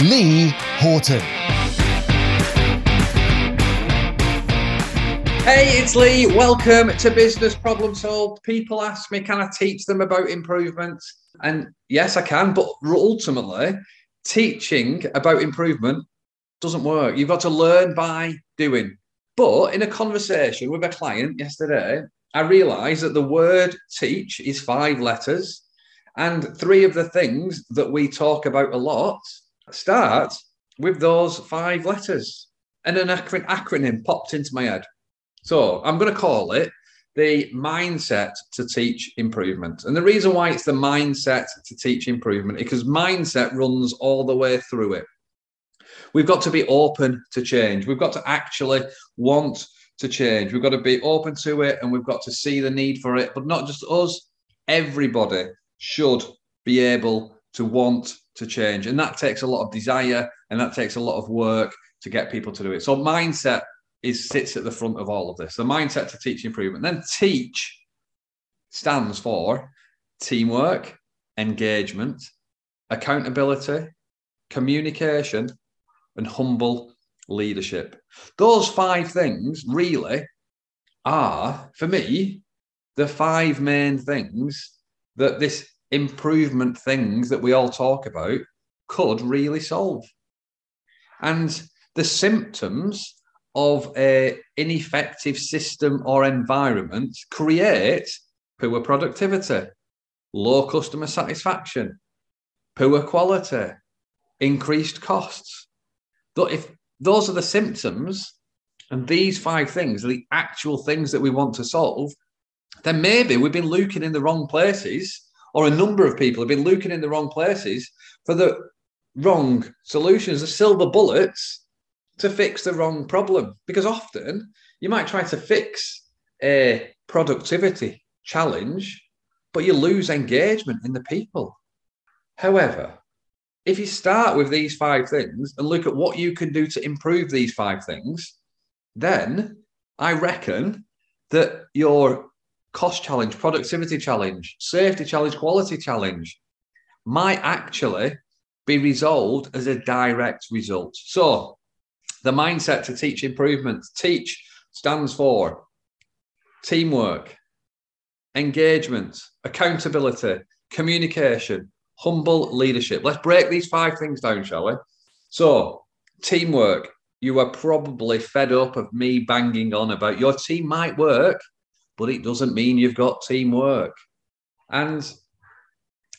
Lee Horton. Hey, it's Lee. Welcome to Business Problem Solved. People ask me, can I teach them about improvement? And yes, I can, but ultimately, teaching about improvement doesn't work. You've got to learn by doing. But in a conversation with a client yesterday, I realized that the word teach is five letters. And three of the things that we talk about a lot start with those five letters. And an acronym popped into my head. So I'm going to call it the mindset to teach improvement. And the reason why it's the mindset to teach improvement is because mindset runs all the way through it. We've got to be open to change. We've got to actually want to change. We've got to be open to it and we've got to see the need for it. But not just us, everybody should be able to want to change. And that takes a lot of desire and that takes a lot of work to get people to do it. So mindset is sits at the front of all of this. The mindset to teach improvement. Then teach stands for teamwork, engagement, accountability, communication, and humble leadership. Those five things really are, for me, the five main things that this improvement things that we all talk about could really solve. And the symptoms of a ineffective system or environment create poor productivity, low customer satisfaction, poor quality, increased costs. But if those are the symptoms, and these five things are the actual things that we want to solve, then maybe we've been looking in the wrong places, or a number of people have been looking in the wrong places for the wrong solutions, the silver bullets to fix the wrong problem. Because often you might try to fix a productivity challenge, but you lose engagement in the people. However, if you start with these five things and look at what you can do to improve these five things, then I reckon that your cost challenge, productivity challenge, safety challenge, quality challenge might actually be resolved as a direct result. So the mindset to teach improvement. Teach stands for teamwork, engagement, accountability, communication, humble leadership. Let's break these five things down, shall we? So, teamwork. You are probably fed up of me banging on about your team might work, but it doesn't mean you've got teamwork. And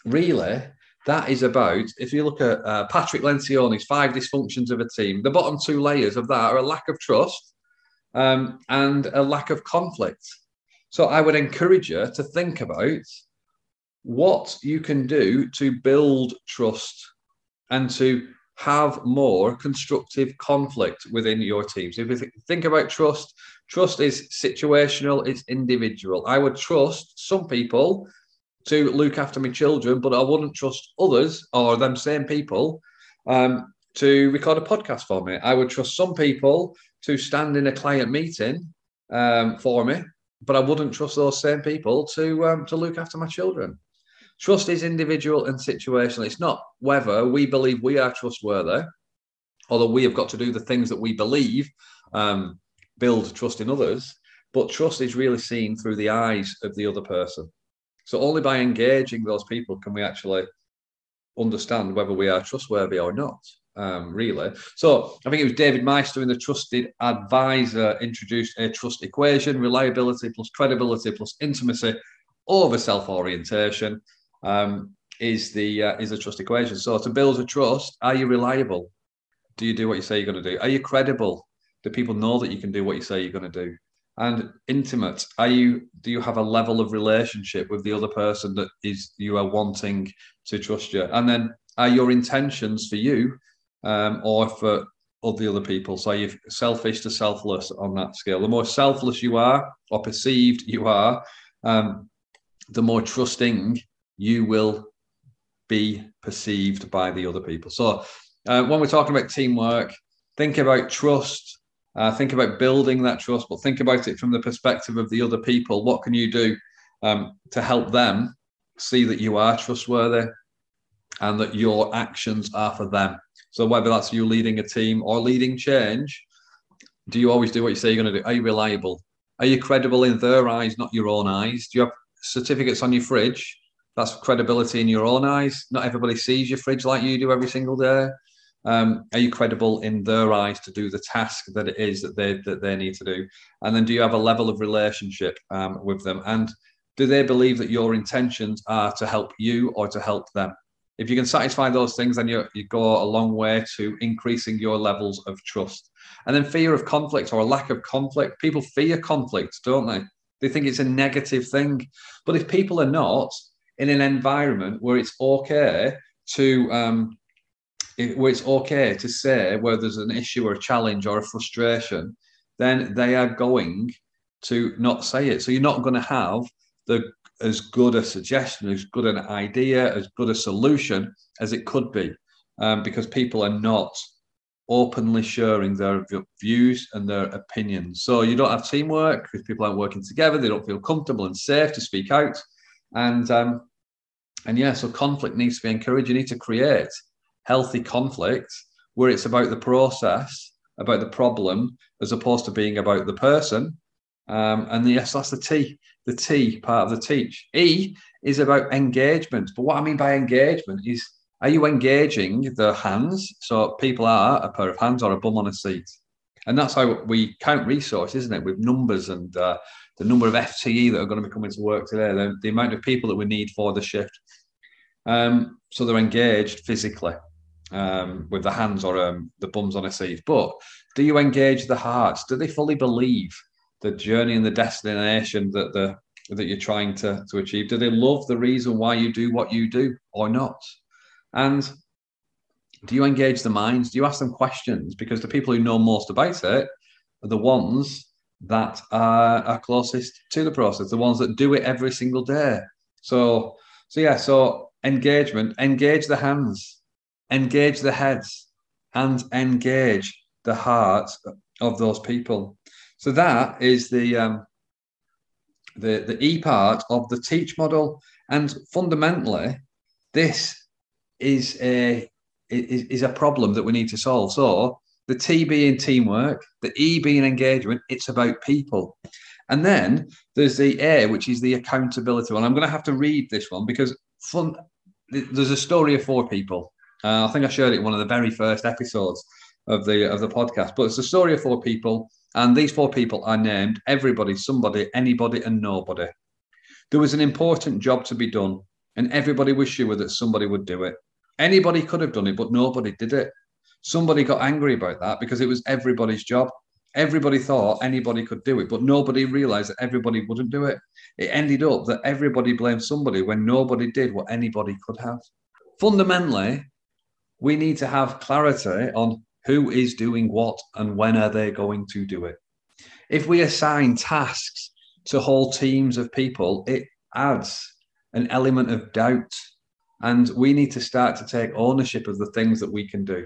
really, that is about, if you look at uh, Patrick Lencioni's five dysfunctions of a team, the bottom two layers of that are a lack of trust um, and a lack of conflict. So I would encourage you to think about what you can do to build trust and to have more constructive conflict within your teams. If you think about trust, trust is situational, it's individual. I would trust some people to look after my children, but I wouldn't trust others or them same people um, to record a podcast for me. I would trust some people to stand in a client meeting um, for me, but I wouldn't trust those same people to um, to look after my children. Trust is individual and situational. It's not whether we believe we are trustworthy, although we have got to do the things that we believe um, build trust in others. But trust is really seen through the eyes of the other person. So only by engaging those people can we actually understand whether we are trustworthy or not. Um, really. So I think it was David Maister in the Trusted Advisor introduced a trust equation: reliability plus credibility plus intimacy over self-orientation um, is the uh, is the trust equation. So to build a trust, are you reliable? Do you do what you say you're going to do? Are you credible? Do people know that you can do what you say you're going to do? and intimate are you do you have a level of relationship with the other person that is you are wanting to trust you and then are your intentions for you um, or for of the other people. So you're selfish to selfless on that scale. The more selfless you are or perceived you are, um, the more trusting you will be perceived by the other people. So uh, when we're talking about teamwork, think about trust. Uh, think about building that trust, but think about it from the perspective of the other people. What can you do um, to help them see that you are trustworthy and that your actions are for them? So whether that's you leading a team or leading change, do you always do what you say you're going to do? Are you reliable? Are you credible in their eyes, not your own eyes? Do you have certificates on your fridge? That's credibility in your own eyes. Not everybody sees your fridge like you do every single day. Um, are you credible in their eyes to do the task that it is that they that they need to do? And then do you have a level of relationship um, with them? And do they believe that your intentions are to help you or to help them? if you can satisfy those things, then you, you go a long way to increasing your levels of trust. And then fear of conflict or a lack of conflict. People fear conflict, don't they? They think it's a negative thing. But if people are not in an environment where it's okay to um, where it's okay to say where there's an issue or a challenge or a frustration, then they are going to not say it. So you're not going to have the as good a suggestion, as good an idea, as good a solution as it could be, um, because people are not openly sharing their views and their opinions. So you don't have teamwork because people aren't working together. They don't feel comfortable and safe to speak out, and um, and yeah, so conflict needs to be encouraged. You need to create healthy conflict where it's about the process, about the problem, as opposed to being about the person. Um, and yes, that's the T the T part of the teach. E is about engagement. But what I mean by engagement is are you engaging the hands? So people are a pair of hands or a bum on a seat. And that's how we count resources, isn't it? With numbers and uh, the number of FTE that are going to be coming to work today, the, the amount of people that we need for the shift. Um, so they're engaged physically um, with the hands or um, the bums on a seat. But do you engage the hearts? Do they fully believe the journey and the destination that the that you're trying to, to achieve? Do they love the reason why you do what you do or not? And do you engage the minds? Do you ask them questions? Because the people who know most about it are the ones that are, are closest to the process, the ones that do it every single day. So, so yeah, so engagement, engage the hands, engage the heads, and engage the hearts of those people. So that is the um, the the E part of the teach model, and fundamentally, this is a is, is a problem that we need to solve. So the T being teamwork, the E being engagement, it's about people. And then there's the A, which is the accountability one. I'm going to have to read this one because fun, there's a story of four people. Uh, I think I shared it in one of the very first episodes of the of the podcast. But it's the story of four people and these four people are named everybody, somebody, anybody, and nobody. There was an important job to be done, and everybody was sure that somebody would do it. Anybody could have done it, but nobody did it. Somebody got angry about that because it was everybody's job. Everybody thought anybody could do it, but nobody realized that everybody wouldn't do it. It ended up that everybody blamed somebody when nobody did what anybody could have. Fundamentally, we need to have clarity on who is doing what and when are they going to do it. If we assign tasks to whole teams of people, it adds an element of doubt. And we need to start to take ownership of the things that we can do.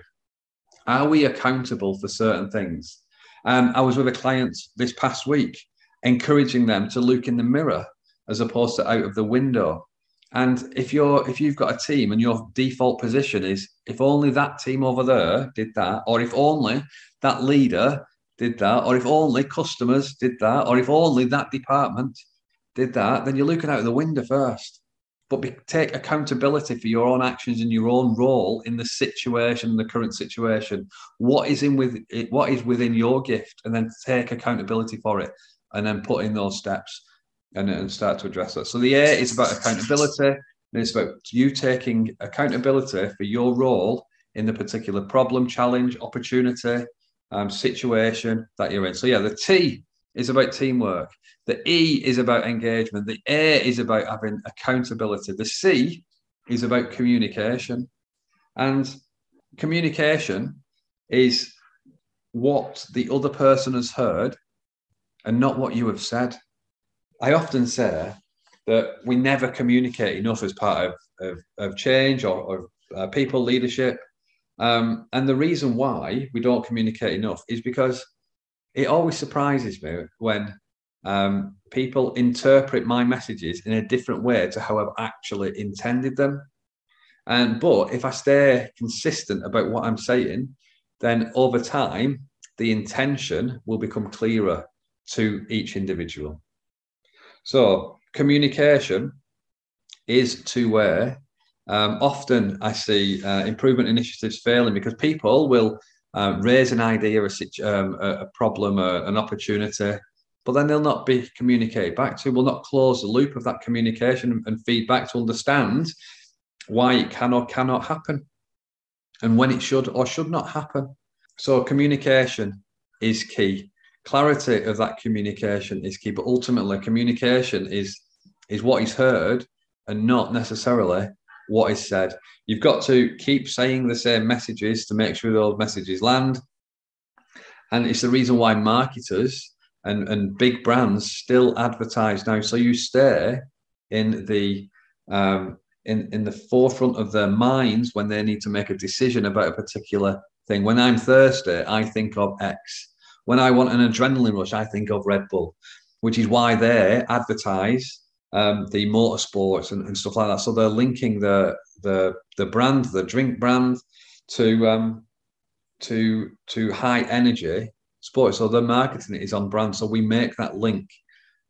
Are we accountable for certain things? Um, I was with a client this past week, encouraging them to look in the mirror as opposed to out of the window and if you're if you've got a team and your default position is if only that team over there did that, or if only that leader did that, or if only customers did that, or if only that department did that, then you're looking out of the window first. But be, take accountability for your own actions and your own role in the situation, the current situation. What is in with it, what is within your gift, and then take accountability for it, and then put in those steps and, and start to address that. So the A is about accountability, and it's about you taking accountability for your role in the particular problem, challenge, opportunity, um, situation that you're in. So yeah, the T is about teamwork. The E is about engagement. The A is about having accountability. The C is about communication. And communication is what the other person has heard and not what you have said. I often say that we never communicate enough as part of, of, of change or, or uh, people leadership. Um, and the reason why we don't communicate enough is because it always surprises me when um, people interpret my messages in a different way to how I've actually intended them. And but if I stay consistent about what I'm saying, then over time the intention will become clearer to each individual. So communication is two way. Um, often I see uh, improvement initiatives failing because people will uh, raise an idea, a, um, a problem, a, an opportunity, but then they'll not be communicated back to. We'll not close the loop of that communication and feedback to understand why it can or cannot happen and when it should or should not happen. So communication is key. Clarity of that communication is key, but ultimately communication is is what is heard and not necessarily what is said. You've got to keep saying the same messages to make sure those messages land. And it's the reason why marketers and, and big brands still advertise now. So you stay in the um, in, in the forefront of their minds when they need to make a decision about a particular thing. When I'm thirsty, I think of X. When I want an adrenaline rush, I think of Red Bull, which is why they advertise um, the motorsports and, and, stuff like that. So they're linking the the the brand, the drink brand, to um, to to high energy sports. So the marketing is on brand. So we make that link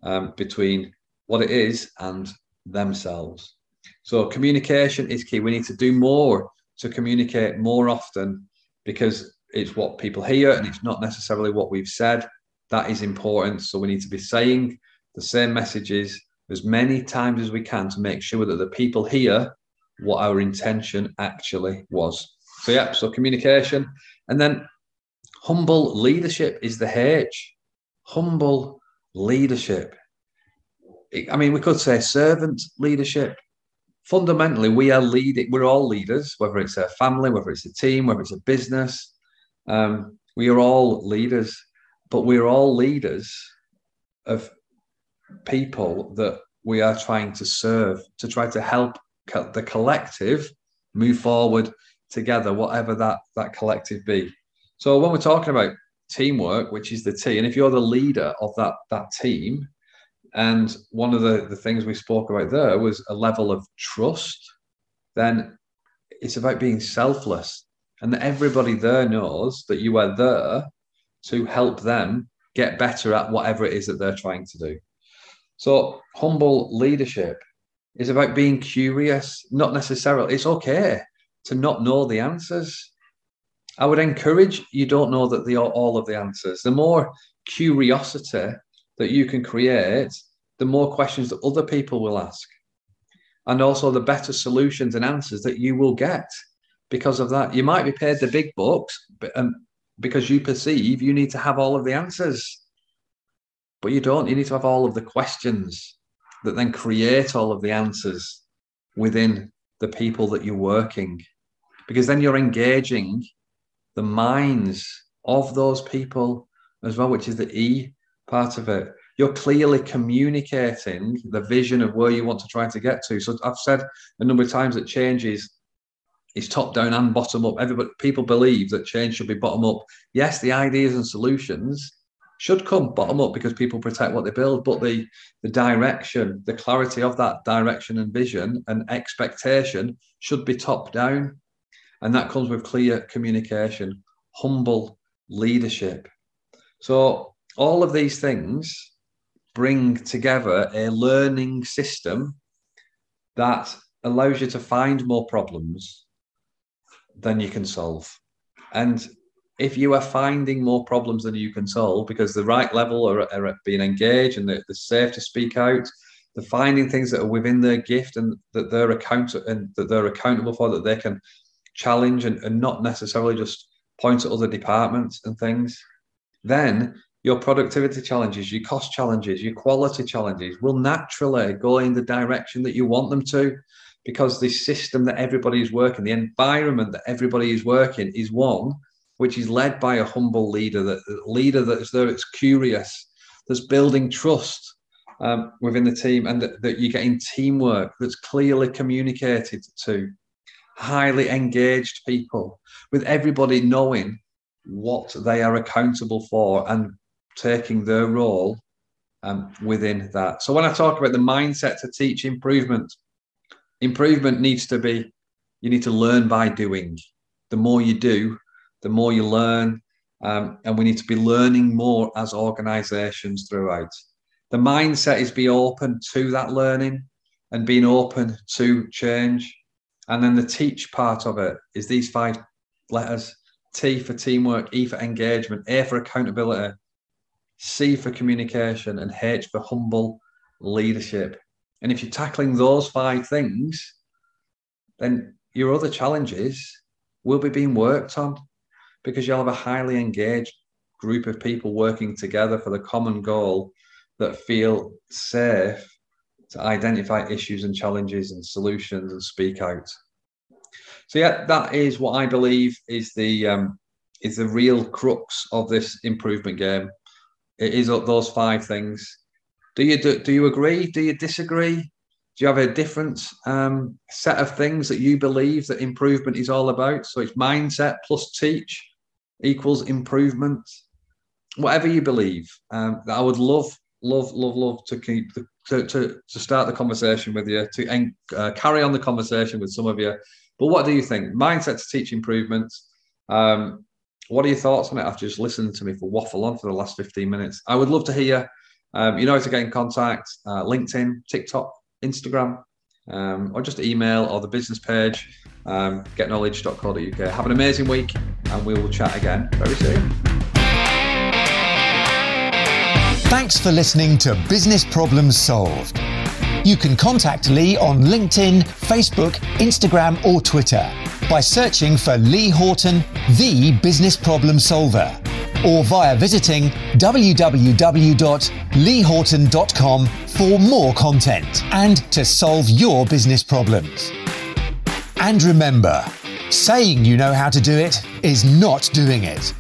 um, between what it is and themselves. So communication is key. We need to do more to communicate more often because it's what people hear and it's not necessarily what we've said. That is important. So we need to be saying the same messages as many times as we can to make sure that the people hear what our intention actually was. So, yeah, so communication. And then humble leadership is the H. Humble leadership. I mean, we could say servant leadership. Fundamentally, we are leading, we're all leaders, whether it's a family, whether it's a team, whether it's a business. Um, we are all leaders, but we're all leaders of people that we are trying to serve, to try to help co- the collective move forward together, whatever that, that collective be. So when we're talking about teamwork, which is the T, and if you're the leader of that, that team, and one of the, the things we spoke about there was a level of trust, then it's about being selfless. And that everybody there knows that you are there to help them get better at whatever it is that they're trying to do. So humble leadership is about being curious, not necessarily. It's okay to not know the answers. I would encourage you don't know that the all of the answers. The more curiosity that you can create, the more questions that other people will ask. And also the better solutions and answers that you will get because of that. You might be paid the big bucks, but um, because you perceive you need to have all of the answers. But you don't. You need to have all of the questions that then create all of the answers within the people that you're working. Because then you're engaging the minds of those people as well, which is the E part of it. You're clearly communicating the vision of where you want to try to get to. So I've said a number of times that change is, is top down and bottom up. Everybody people believe that change should be bottom up. Yes, the ideas and solutions should come bottom up because people protect what they build, but the the direction, the clarity of that direction and vision and expectation should be top down. And that comes with clear communication, humble leadership. So all of these things bring together a learning system that allows you to find more problems than you can solve. And if you are finding more problems than you can solve because the right level are, are being engaged and they're, they're, safe to speak out, they're finding things that are within their gift and that they're account and that they're accountable for that they can challenge and, and not necessarily just point at other departments and things, then your productivity challenges, your cost challenges, your quality challenges will naturally go in the direction that you want them to because the system that everybody is working, the environment that everybody is working is one which is led by a humble leader, that leader that's there, it's curious, that's building trust um, within the team, and that, that you're getting teamwork that's clearly communicated to, highly engaged people, with everybody knowing what they are accountable for and taking their role um, within that. So when I talk about the mindset to teach improvement, improvement needs to be you need to learn by doing. The more you do, the more you learn. Um, and we need to be learning more as organizations throughout. The mindset is be open to that learning and being open to change. And then the teach part of it is these five letters T for teamwork, E for engagement, A for accountability, C for communication, and H for humble leadership. And if you're tackling those five things, then your other challenges will be being worked on because you'll have a highly engaged group of people working together for the common goal that feel safe to identify issues and challenges and solutions and speak out. So yeah, that is what I believe is the um, is the real crux of this improvement game. It is those five things. Do you do, do you agree? Do you disagree? Do you have a different um, set of things that you believe that improvement is all about? So it's mindset plus teach equals improvement. Whatever you believe, um, I would love, love, love, love to keep the, to, to, to start the conversation with you, to uh, carry on the conversation with some of you. But what do you think? Mindset to teach improvement. Um, what are your thoughts on it after just listening to me for waffle on for the last 15 minutes? I would love to hear. Um, you know how to get in contact uh, LinkedIn, TikTok, Instagram, um, or just email or the business page, um, getknowledge.co.uk. Have an amazing week, and we will chat again very soon. Thanks for listening to Business Problems Solved. You can contact Lee on LinkedIn, Facebook, Instagram, or Twitter by searching for Lee Horton, the business problem solver, or via visiting www.leehorton.com for more content and to solve your business problems. And remember, saying you know how to do it is not doing it.